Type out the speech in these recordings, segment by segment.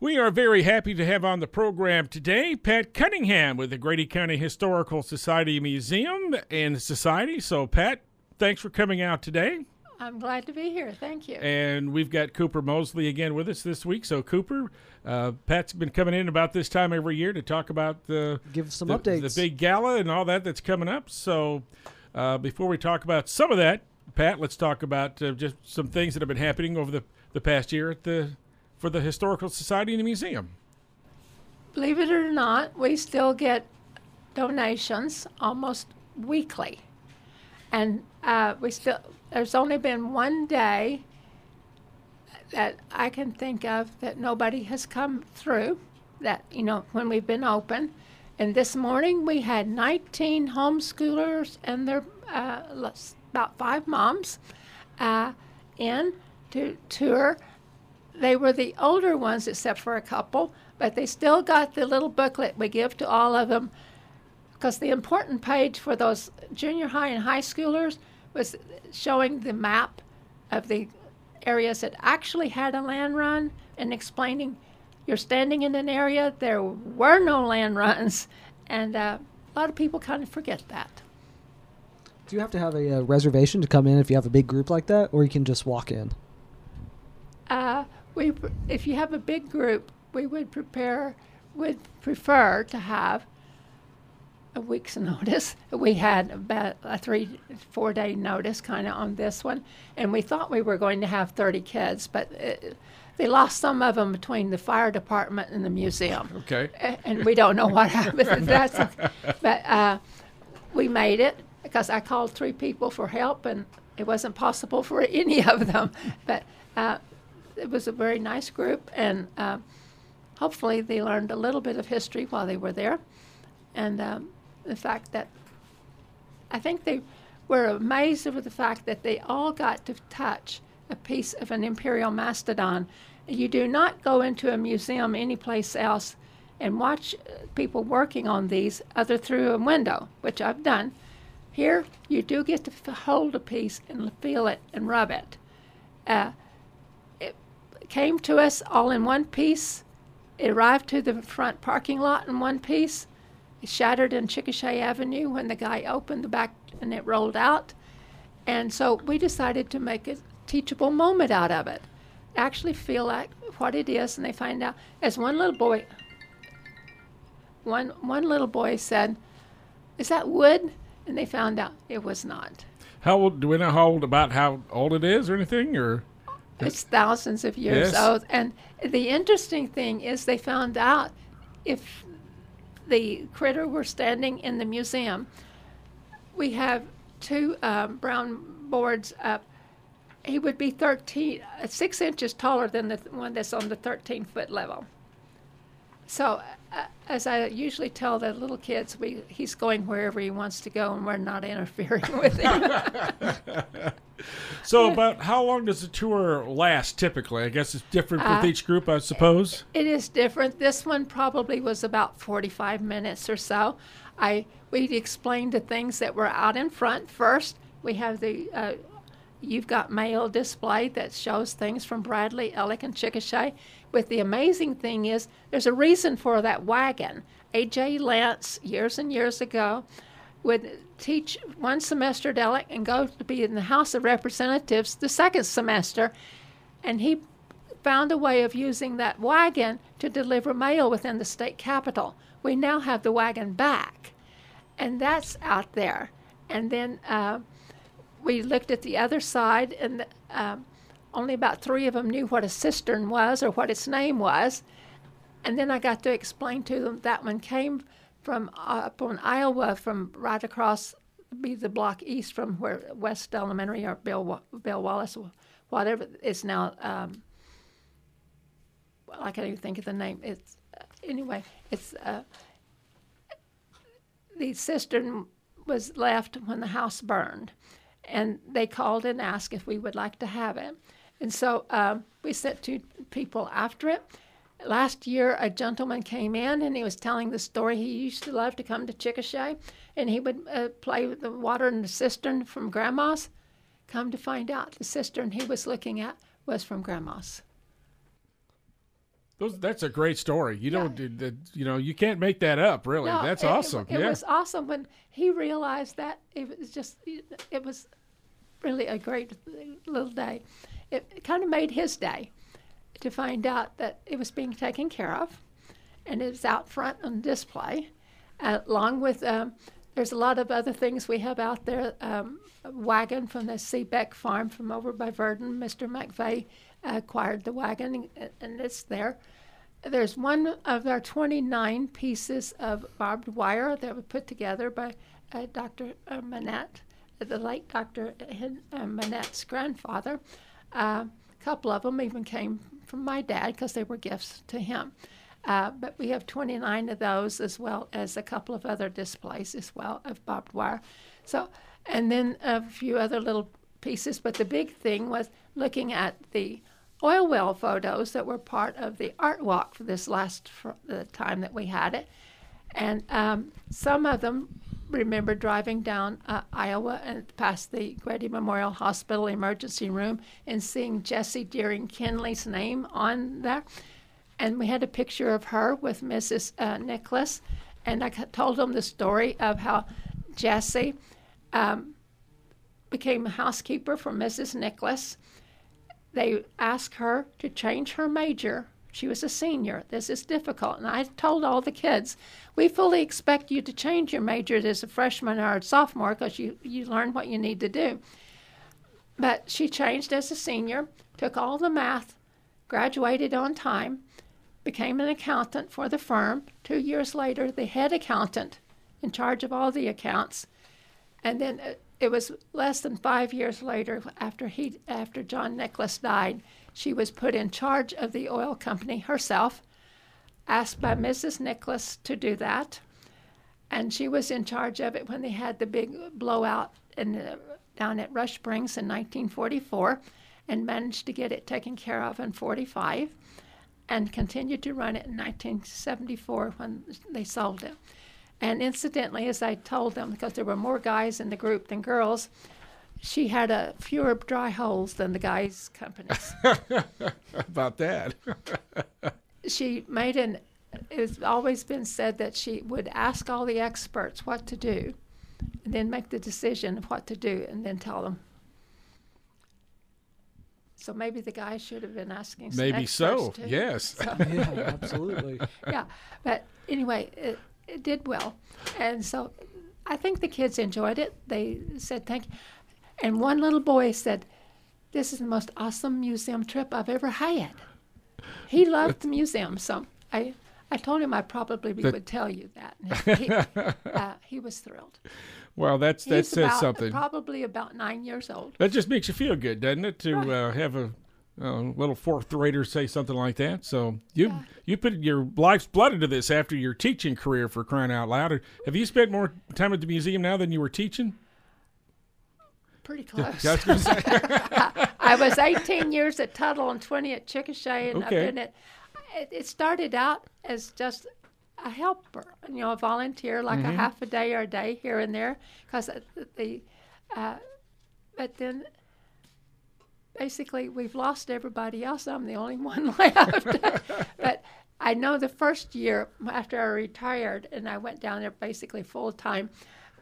We are very happy to have on the program today Pat Cunningham with the Grady County Historical Society Museum and Society. So, Pat, thanks for coming out today. I'm glad to be here. Thank you. And we've got Cooper Mosley again with us this week. So, Cooper, uh, Pat's been coming in about this time every year to talk about the give some the, updates, the big gala, and all that that's coming up. So, uh, before we talk about some of that, Pat, let's talk about uh, just some things that have been happening over the, the past year at the for the Historical Society and the Museum. Believe it or not, we still get donations almost weekly, and uh, we still. There's only been one day that I can think of that nobody has come through. That you know when we've been open, and this morning we had 19 homeschoolers and their uh, about five moms uh, in to tour they were the older ones, except for a couple, but they still got the little booklet we give to all of them. Because the important page for those junior high and high schoolers was showing the map of the areas that actually had a land run and explaining you're standing in an area, there were no land runs, and uh, a lot of people kind of forget that. Do you have to have a, a, uh, reservation to come in if you have a big group like that, or you can just walk in? Uh, we, if you have a big group, we would prepare, would prefer to have a week's notice. We had about a three, four day notice kind of on this one, and we thought we were going to have 30 kids, but it, they lost some of them between the fire department and the museum. Okay. And we don't know what happened. That's, but uh, we made it because I called three people for help, and it wasn't possible for any of them. But uh, it was a very nice group, and uh, hopefully they learned a little bit of history while they were there, and um, the fact that I think they were amazed over the fact that they all got to touch a piece of an imperial mastodon. You do not go into a museum anyplace else and watch uh, people working on these other through a window, which I've done. Here, you do get to hold a piece and feel it and rub it. Uh, came to us all in one piece. It arrived to the front parking lot in one piece. It shattered in Chickasha Avenue when the guy opened the back and it rolled out. And so we decided to make a teachable moment out of it. Actually feel like what it is, and they find out. As one little boy, one one little boy said, "Is that wood?" And they found out it was not. How old? Do we know how old about how old it is or anything, or? It's thousands of years yes. old. And the interesting thing is they found out if the critter were standing in the museum, we have two um, brown boards up. He would be 13, uh, six inches taller than the one that's on the 13 foot level. So, uh, as I usually tell the little kids, we, he's going wherever he wants to go, and we're not interfering with him. so, about how long does the tour last typically? I guess it's different with uh, each group, I suppose. It is different. This one probably was about 45 minutes or so. I we explained the things that were out in front first. We have the uh, you've got mail display that shows things from Bradley, Alex, and Chickasha. But the amazing thing is, there's a reason for that wagon. A.J. Lance, years and years ago, would teach one semester at Alex and go to be in the House of Representatives the second semester. And he found a way of using that wagon to deliver mail within the state capitol. We now have the wagon back, and that's out there. And then uh, we looked at the other side, and uh, only about three of them knew what a cistern was or what its name was. And then I got to explain to them that one came from uh, up on Iowa, from right across, be the block east from where West Elementary or Bill Bill Wallace, whatever is now. Um, well, I can't even think of the name. It's uh, anyway. It's uh, the cistern was left when the house burned, and they called and asked if we would like to have it. And so um, we sent two people after it last year a gentleman came in and he was telling the story he used to love to come to chickasha and he would uh, play with the water in the cistern from grandma's come to find out the cistern he was looking at was from grandma's Those, that's a great story. You don't, you know, you can't make that up. Really, no, that's it, awesome. It, it yeah. was awesome when he realized that. It was just, it was really a great little day. It, kind of made his day to find out that it was being taken care of, and it's out front on display, uh, along with. Um, there's a lot of other things we have out there. Um, a wagon from the Seebeck farm from over by Verden. Mr. McVeigh acquired the wagon, and, and it's there. There's one of our 29 pieces of barbed wire that were put together by uh, Dr. Uh, Manette, the late Dr. Uh, Manette's grandfather. Uh, a couple of them even came from my dad because they were gifts to him. Uh, but we have 29 of those as well as a couple of other displays as well of barbed wire. So, and then a few other little pieces. But the big thing was looking at the oil well photos that were part of the art walk for this last for the time that we had it. And um, some of them remember driving down uh, Iowa and past the Grady Memorial Hospital emergency room and seeing Jesse Deering Kinley's name on there and we had a picture of her with Mrs. Uh, Nicholas, and I told them the story of how Jessie um, became a housekeeper for Mrs. Nicholas. They asked her to change her major. She was a senior. This is difficult. And I told all the kids, we fully expect you to change your major as a freshman or a sophomore because you, you learn what you need to do. But she changed as a senior, took all the math, graduated on time, became an accountant for the firm. Two years later, the head accountant in charge of all the accounts. And then uh, it was less than five years later, after he, after John Nicholas died, she was put in charge of the oil company herself, asked by Mrs. Nicholas to do that, and she was in charge of it when they had the big blowout in, down at Rush Springs in 1944, and managed to get it taken care of in 45 and continued to run it in 1974 when they sold it. And incidentally, as I told them, because there were more guys in the group than girls, she had a fewer dry holes than the guys' companies. About that. she made an. It's always been said that she would ask all the experts what to do, and then make the decision of what to do, and then tell them so maybe the guy should have been asking. maybe so. Too. Yes. So, yeah, absolutely. yeah, but anyway, it, it did well, and so I think the kids enjoyed it. They said thank you, and one little boy said, "This is the most awesome museum trip I've ever had." He loved the museum, so I. I told him I probably would tell you that. He, uh, he was thrilled. Well, that's that He's says about, something. Probably about nine years old. That just makes you feel good, doesn't it, to Right. uh, have a, a little fourth grader say something like that? So you Yeah. you put your life's blood into this after your teaching career for crying out loud. Have you spent more time at the museum now than you were teaching? Pretty close. I was say. I was 18 years at Tuttle and 20 at Chickasha, and I've been at. It, it started out as just a helper, you know, a volunteer, like Mm-hmm. a half a day or a day here and there, because the, uh, but then basically we've lost everybody else. I'm the only one left. but I know the first year after I retired and I went down there basically full time,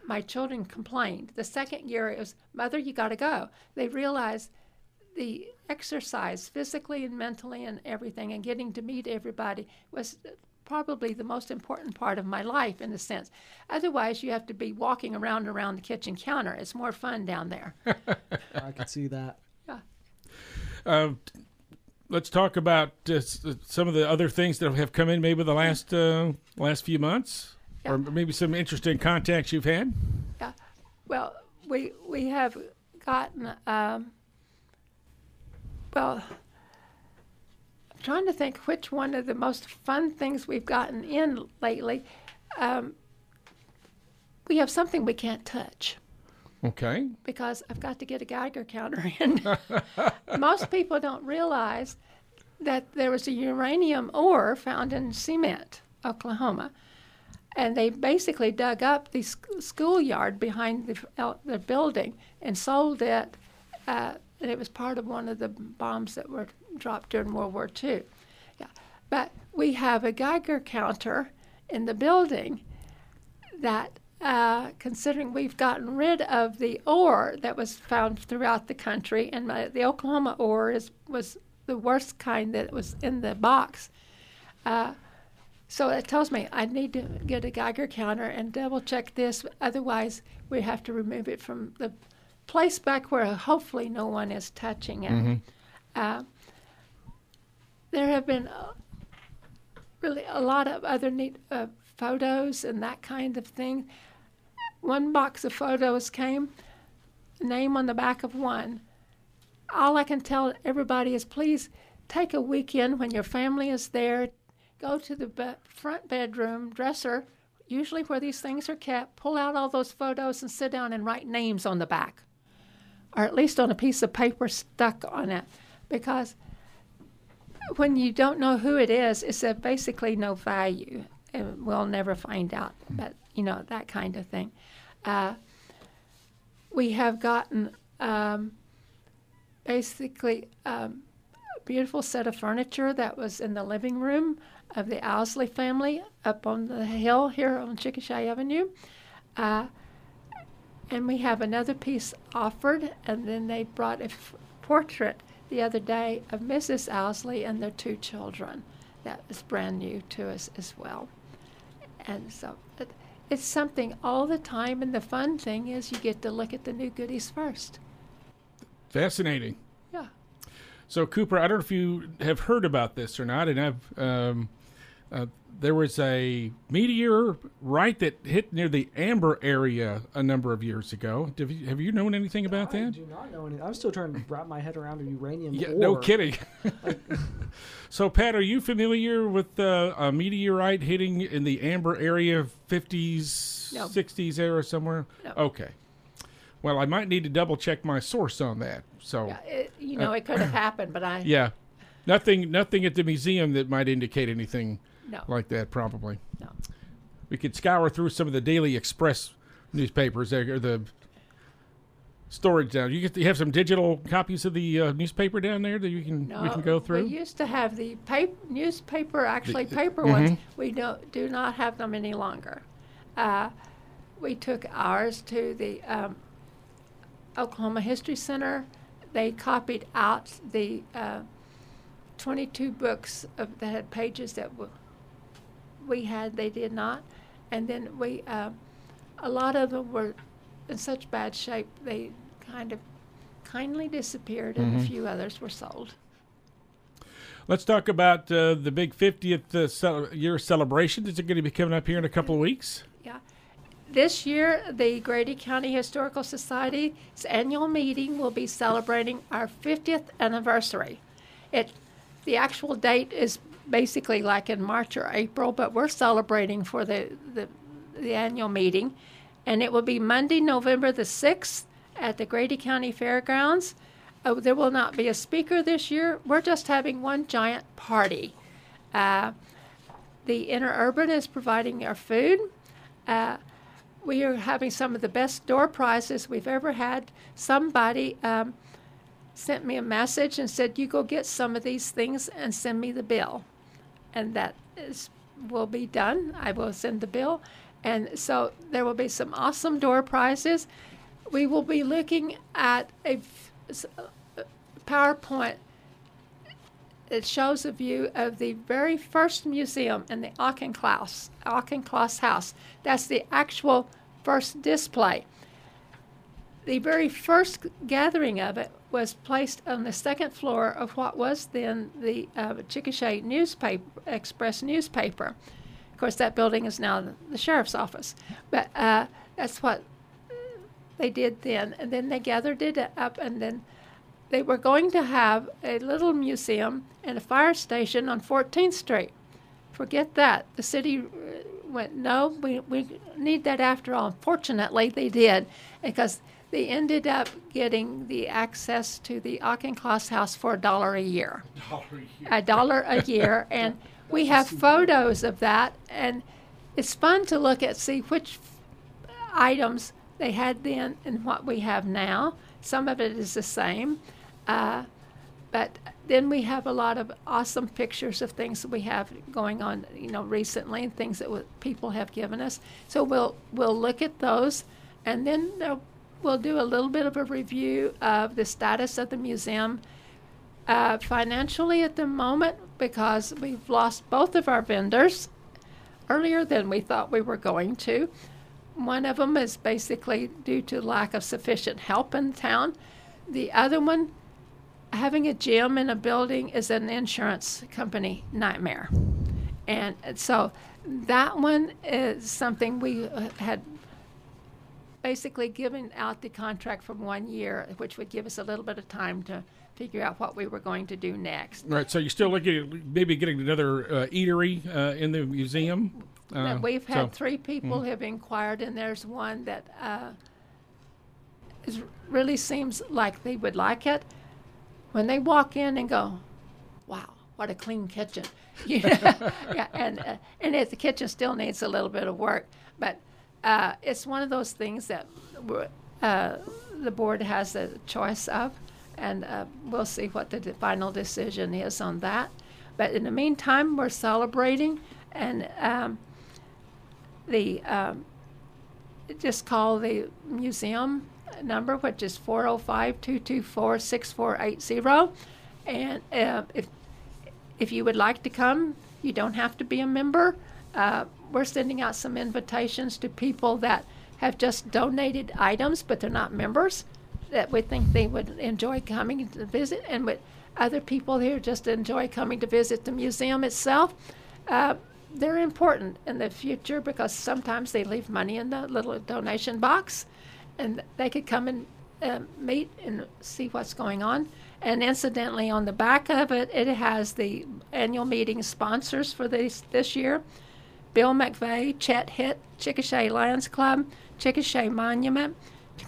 my children complained. The second year it was, Mother, you got to go. They realized the exercise physically and mentally and everything and getting to meet everybody was probably the most important part of my life in a sense otherwise you have to be walking around around the kitchen counter it's more fun down there I can see that. Uh, let's talk about uh, some of the other things that have come in maybe the last uh, last few months, or maybe some interesting contacts you've had. yeah well we we have gotten um, well I'm trying to think which one of the most fun things we've gotten in lately um, we have something we can't touch Okay. because I've got to get a Geiger counter in. Most people don't realize that there was a uranium ore found in cement, Oklahoma. And they basically dug up the sc- schoolyard behind the, the building and sold it. Uh, and it was part of one of the bombs that were dropped during World War II. Yeah. But we have a Geiger counter in the building that, uh, considering we've gotten rid of the ore that was found throughout the country, and my, the Oklahoma ore is, was the worst kind that was in the box. Uh, so it tells me I need to get a Geiger counter and double check this. Otherwise, we have to remove it from the place back where hopefully no one is touching it. Uh, there have been uh, really a lot of other neat uh, photos and that kind of thing. One box of photos came, name on the back of one. All I can tell everybody is please take a weekend when your family is there, go to the be- front bedroom dresser, usually where these things are kept, pull out all those photos and sit down and write names on the back, or at least on a piece of paper stuck on it, because when you don't know who it is, it's of basically no value. And we'll never find out, but you know that kind of thing. Uh, we have gotten um, basically um, beautiful set of furniture that was in the living room of the Owsley family up on the hill here on Chickasha Avenue. Uh, and we have another piece offered, and then they brought a f- portrait the other day of Mrs. Owsley and their two children. That is brand new to us as well. And so it, it's something all the time, and the fun thing is you get to look at the new goodies first. Fascinating. Yeah. So Cooper, I don't know if you have heard about this or not, and I've um, uh, there was a meteor right that hit near the Amber area a number of years ago. Have you, have you known anything about I that? do not know anything. I'm still trying to wrap my head around a uranium Yeah, ore. no kidding. so, Pat, are you familiar with uh, a meteorite hitting in the Amber area, 50s, No. 60s era somewhere? No. Okay. Well, I might need to double check my source on that. So, Yeah, it, you know, it could have happened, but I yeah, nothing, nothing at the museum that might indicate anything no, like that. Probably. no. We could scour through some of the Daily Express newspapers there, or the storage down. You get you have some digital copies of the uh, newspaper down there that you can No, we can go through. We used to have the paper, newspaper, actually The- paper mhm. ones. We don't, do not have them any longer. Uh, we took ours to the um, Oklahoma History Center. They copied out the uh, 22 books of, that had pages that w- we had. They did not, and then we uh, a lot of them were in such bad shape they kind of kindly disappeared, and Mhm. a few others were sold. Let's talk about uh, the big 50th uh, cel- year celebration. Is it going to be coming up here in a couple of weeks? Yeah. This year, the Grady County Historical Society's annual meeting will be celebrating our 50th anniversary. It, the actual date is basically like in March or April, but we're celebrating for the, the, the annual meeting. And it will be Monday, November the 6th at the Grady County Fairgrounds. Uh, there will not be a speaker this year. We're just having one giant party. Uh, the Interurban is providing our food. Uh, we are having some of the best door prizes we've ever had. Somebody um, sent me a message and said, "You go get some of these things and send me the bill," and that is will be done. I will send the bill, and so there will be some awesome door prizes. We will be looking at a PowerPoint it shows a view of the very first museum in the Auchincloss, Auchincloss House. That's the actual first display. The very first gathering of it was placed on the second floor of what was then the uh, Chickasha newspaper, Express newspaper. Of course, that building is now the, sheriff's office, but uh, that's what they did then. And then they gathered it up, and then they were going to have a little museum and a fire station on 14th Street. Forget that. The city went, no, we, we need that after all. Fortunately, they did because they ended up getting the access to the Auchincloss House for a dollar a year. A dollar a year. And we have photos of that. And it's fun to look at, see which items they had then and what we have now. Some of it is the same. Uh, but then we have a lot of awesome pictures of things that we have going on, you know, recently, and things that w- people have given us. So we'll we'll look at those, and then we'll do a little bit of a review of the status of the museum uh, financially at the moment because we've lost both of our vendors earlier than we thought we were going to. One of them is basically due to lack of sufficient help in town. The other one, having a gym in a building is an insurance company nightmare. And so that one is something we had basically given out the contract for one year, which would give us a little bit of time to figure out what we were going to do next. Right. So you're still looking at maybe getting another uh, eatery uh, in the museum. Uh, We've so- had three people have inquired, and there's one that uh, is, really seems like they would like it. When they walk in and go, "Wow, what a clean kitchen!" yeah, yeah, and uh, and it, the kitchen still needs a little bit of work, but uh, it's one of those things that uh, the board has the choice of, and uh, we'll see what the final decision is on that. But in the meantime, we're celebrating, and um, the um, just call the museum number, which is 405 224 6480. And uh, if, if you would like to come, you don't have to be a member. Uh, we're sending out some invitations to people that have just donated items, but they're not members, that we think they would enjoy coming to visit, and with other people here just enjoy coming to visit the museum itself. Uh, they're important in the future because sometimes they leave money in the little donation box and they could come and uh, meet and see what's going on. And incidentally, on the back of it, it has the annual meeting sponsors for this, this year Bill McVeigh, Chet Hitt, Chickasha Lions Club, Chickasha Monument,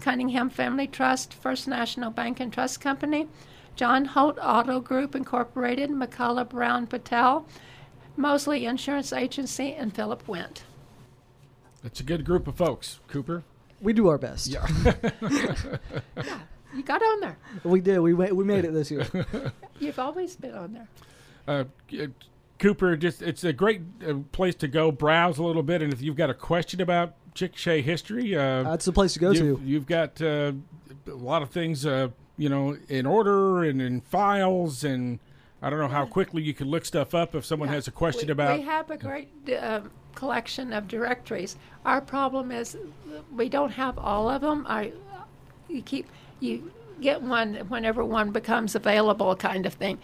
Cunningham Family Trust, First National Bank and Trust Company, John Holt Auto Group Incorporated, McCullough Brown Patel, Mosley Insurance Agency, and Philip Went. It's a good group of folks, Cooper. We do our best. Yeah. You got on there. We did. We ma- we made it this year. You've always been on there. uh, uh, Cooper, just it's a great uh, place to go browse a little bit, and if you've got a question about Chickasha history, uh, That's the place to go you've, to. you've got uh, a lot of things, uh, you know, in order and in files, and I don't know how quickly you can look stuff up if someone Yeah. has a question we, about. We have a great uh, collection of directories. Our problem is we don't have all of them. I, you keep you get one whenever one becomes available, kind of thing.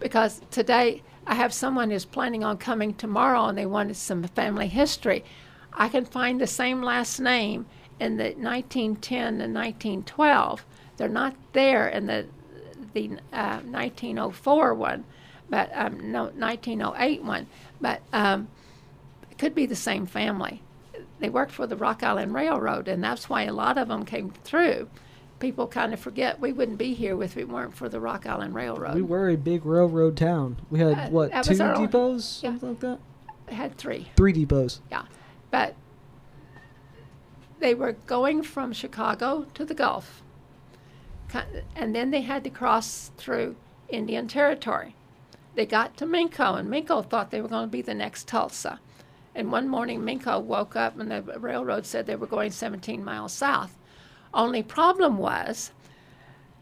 Because today I have someone who's planning on coming tomorrow, and they wanted some family history. I can find the same last name in the 1910 and 1912. They're not there in the the uh, 1904 one, but um, no 1908 one, but um, could be the same family. They worked for the Rock Island Railroad, and that's why a lot of them came through. People kind of forget we wouldn't be here if it weren't for the Rock Island Railroad. We were a big railroad town. We had Uh, what two was our own- depots, yeah. something like that. I had three. Three depots. Yeah, but they were going from Chicago to the Gulf, and then they had to cross through Indian Territory. They got to Minco, and Minco thought they were going to be the next Tulsa. And one morning, Minco woke up, and the railroad said they were going 17 miles south. Only problem was,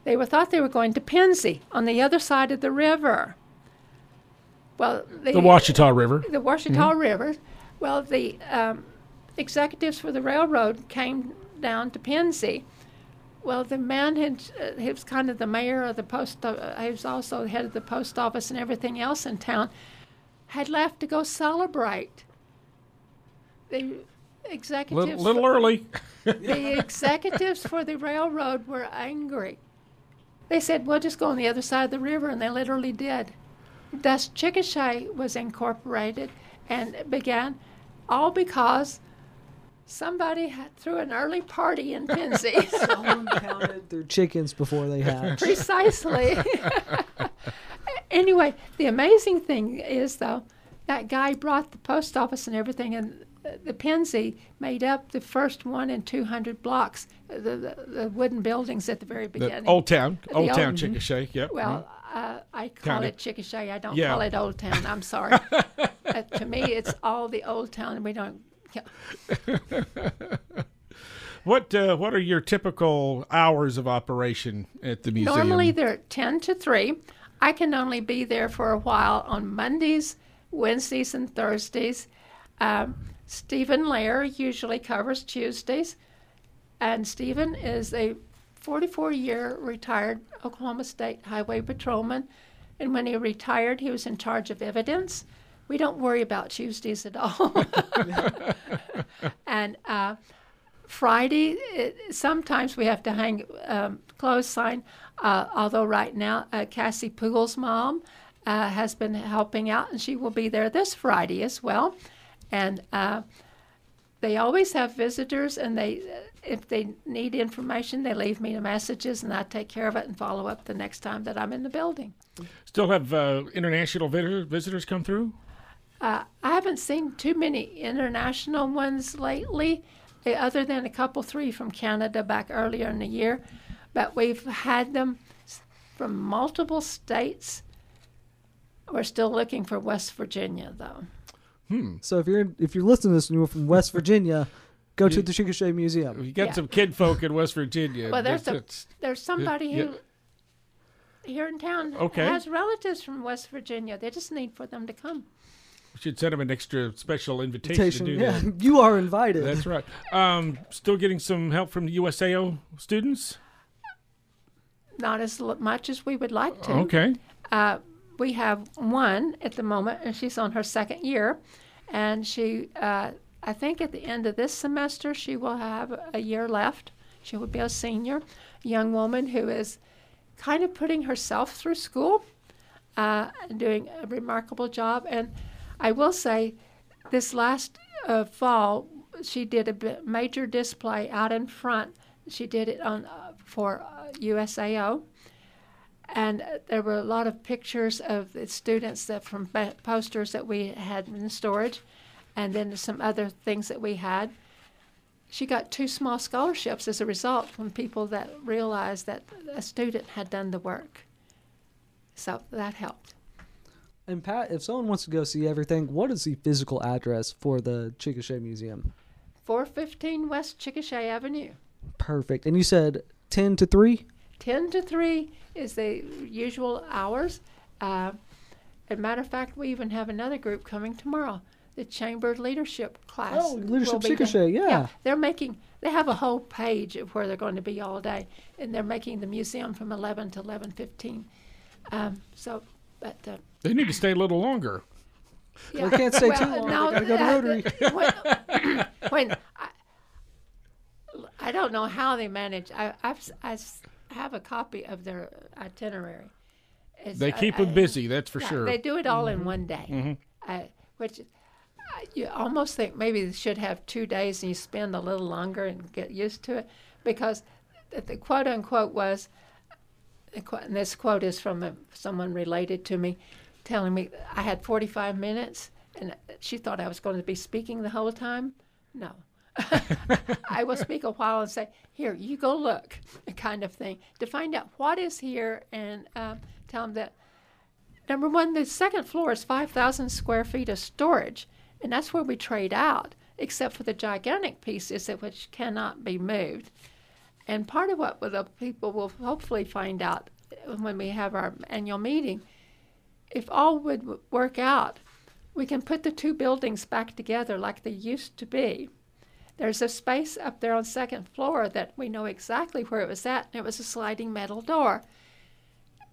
they were thought they were going to Pennsy on the other side of the river. Well, they, the Washita River. the Washita River. Well, the um, executives for the railroad came down to Pennsy. Well, the man had uh, he was kind of the mayor of the post. Uh, he was also head of the post office and everything else in town. Had left to go celebrate. The executives. Little, little early. the executives for the railroad were angry. They said, "We'll just go on the other side of the river," and they literally did. Thus, Chickasha was incorporated and began, all because somebody had, threw an early party in Pennsy. Someone counted their chickens before they hatched. Precisely. anyway, the amazing thing is, though, that guy brought the post office and everything, and the Pennsy made up the first one in 200 blocks, the, the, the wooden buildings at the very The beginning. old town, The old old- town Chickasha. Yep. Well, Uh, I call it Chickasha. I don't Yeah. call it Old Town. I'm sorry. uh, to me, it's all the Old Town, and we don't. What uh, what are your typical hours of operation at the museum? Normally they're 10 to 3. I can only be there for a while on Mondays, Wednesdays, and Thursdays. Um, Stephen Lair usually covers Tuesdays. And Stephen is a 44 year retired Oklahoma State Highway Patrolman. And when he retired, he was in charge of evidence. We don't worry about Tuesdays at all. and uh, Friday, it, sometimes we have to hang um, clothes sign. Uh, although right now, uh, Cassie Poogle's mom uh, has been helping out, and she will be there this Friday as well. And uh, they always have visitors, and they, if they need information, they leave me the messages, and I take care of it and follow up the next time that I'm in the building. Still have uh, international visitors come through? Uh, I haven't seen too many international ones lately, eh, other than a couple, three from Canada back earlier in the year. But we've had them from multiple states. We're still looking for West Virginia, though. So if you're if you're listening to this and you're from West Virginia, go to the Chickasha Museum. You got Yeah. some kid folk in West Virginia. Well, there's a- that's- There's somebody yeah. who here in town Okay. has relatives from West Virginia. They just need for them to come. we should send them an extra special invitation, Invitation, to do yeah, that. you are invited. That's right. Um, still getting some help from the USAO students? Not as l- much as we would like to. Okay. Uh, we have one at the moment, and she's on her second year. And she, uh, I think at the end of this semester, she will have a year left. She will be a senior, young woman who is kind of putting herself through school, uh, doing a remarkable job. And I will say, this last uh, fall, she did a major display out in front. She did it on uh, for uh, USAO and there were a lot of pictures of the students that from posters that we had in storage, and then some other things that we had. She got two small scholarships as a result from people that realized that a student had done the work. So that helped. And Pat, if someone wants to go see everything, what is the physical address for the Chickasha Museum? 415 West Chickasha Avenue. Perfect. And you said ten to three. 10 to 3 is the usual hours. Uh, as a matter of fact, we even have another group coming tomorrow, the Chamber Leadership class. Oh, Leadership will be there. Chickasha, yeah. They're making, they have a whole page of where they're going to be all day, and they're making the museum from 11 to 11.15. Um, so, but, uh, They need to stay a little longer. yeah. They can't stay Well, too long. no, they gotta go to uh, Rotary. when, when I, I don't know how they manage. I, I've, s- I s- have a copy of their itinerary. It's, They keep uh, them busy, that's for yeah, sure. They do it all in one day, uh, which uh, you almost think maybe they should have two days and you spend a little longer and get used to it, because the, the quote unquote was, and this quote is from a, someone related to me, telling me I had 45 minutes and she thought I was going to be speaking the whole time. No. I will speak a while and say, "Here, you go look," kind of thing, to find out what is here and um, tell them that number one, the second floor is 5,000 square feet of storage, and that's where we trade out, except for the gigantic pieces which cannot be moved. And part of what the people will hopefully find out when we have our annual meeting, if all would work out, we can put the two buildings back together like they used to be. There's a space up there on second floor that we know exactly where it was at, and it was a sliding metal door.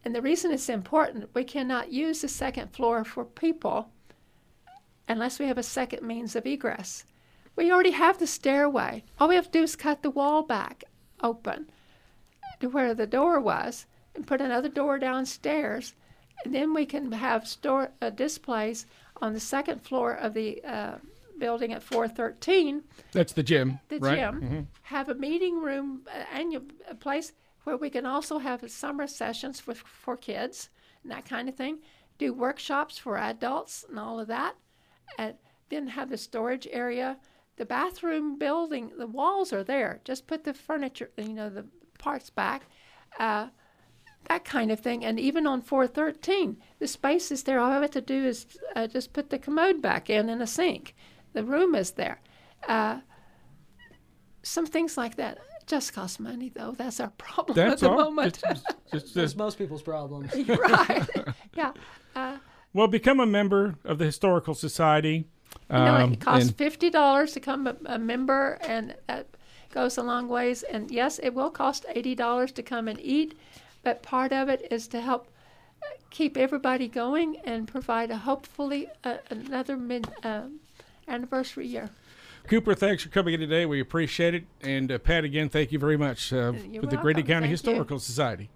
And the reason it's important, we cannot use the second floor for people unless we have a second means of egress. We already have the stairway. All we have to do is cut the wall back open to where the door was and put another door downstairs. And then we can have store uh, displays on the second floor of the uh, building at 413 That's the gym, the right? gym, have a meeting room, uh, annual a place where we can also have summer sessions for for kids and that kind of thing. Do workshops for adults and all of that, and then have the storage area. The bathroom building, the walls are there. Just put the furniture, you know, the parts back. Uh, that kind of thing. And even on 413, the space is there. All I have to do is uh, just put the commode back in and a sink. The room is there. Uh, some things like that just cost money, though. That's our problem That's at the all. moment. Just- just- That's most people's problems. right. yeah. Uh, well, become a member of the Historical Society. you know, um, it costs and- fifty dollars to become a, a member, and that goes a long ways. And yes, it will cost eighty dollars to come and eat, but part of it is to help uh, keep everybody going and provide a hopefully uh, another mid, um anniversary year. Cooper, thanks for coming in today. We appreciate it. And uh, Pat, again, thank you very much uh, with the Grady. County Thank you. Historical Society.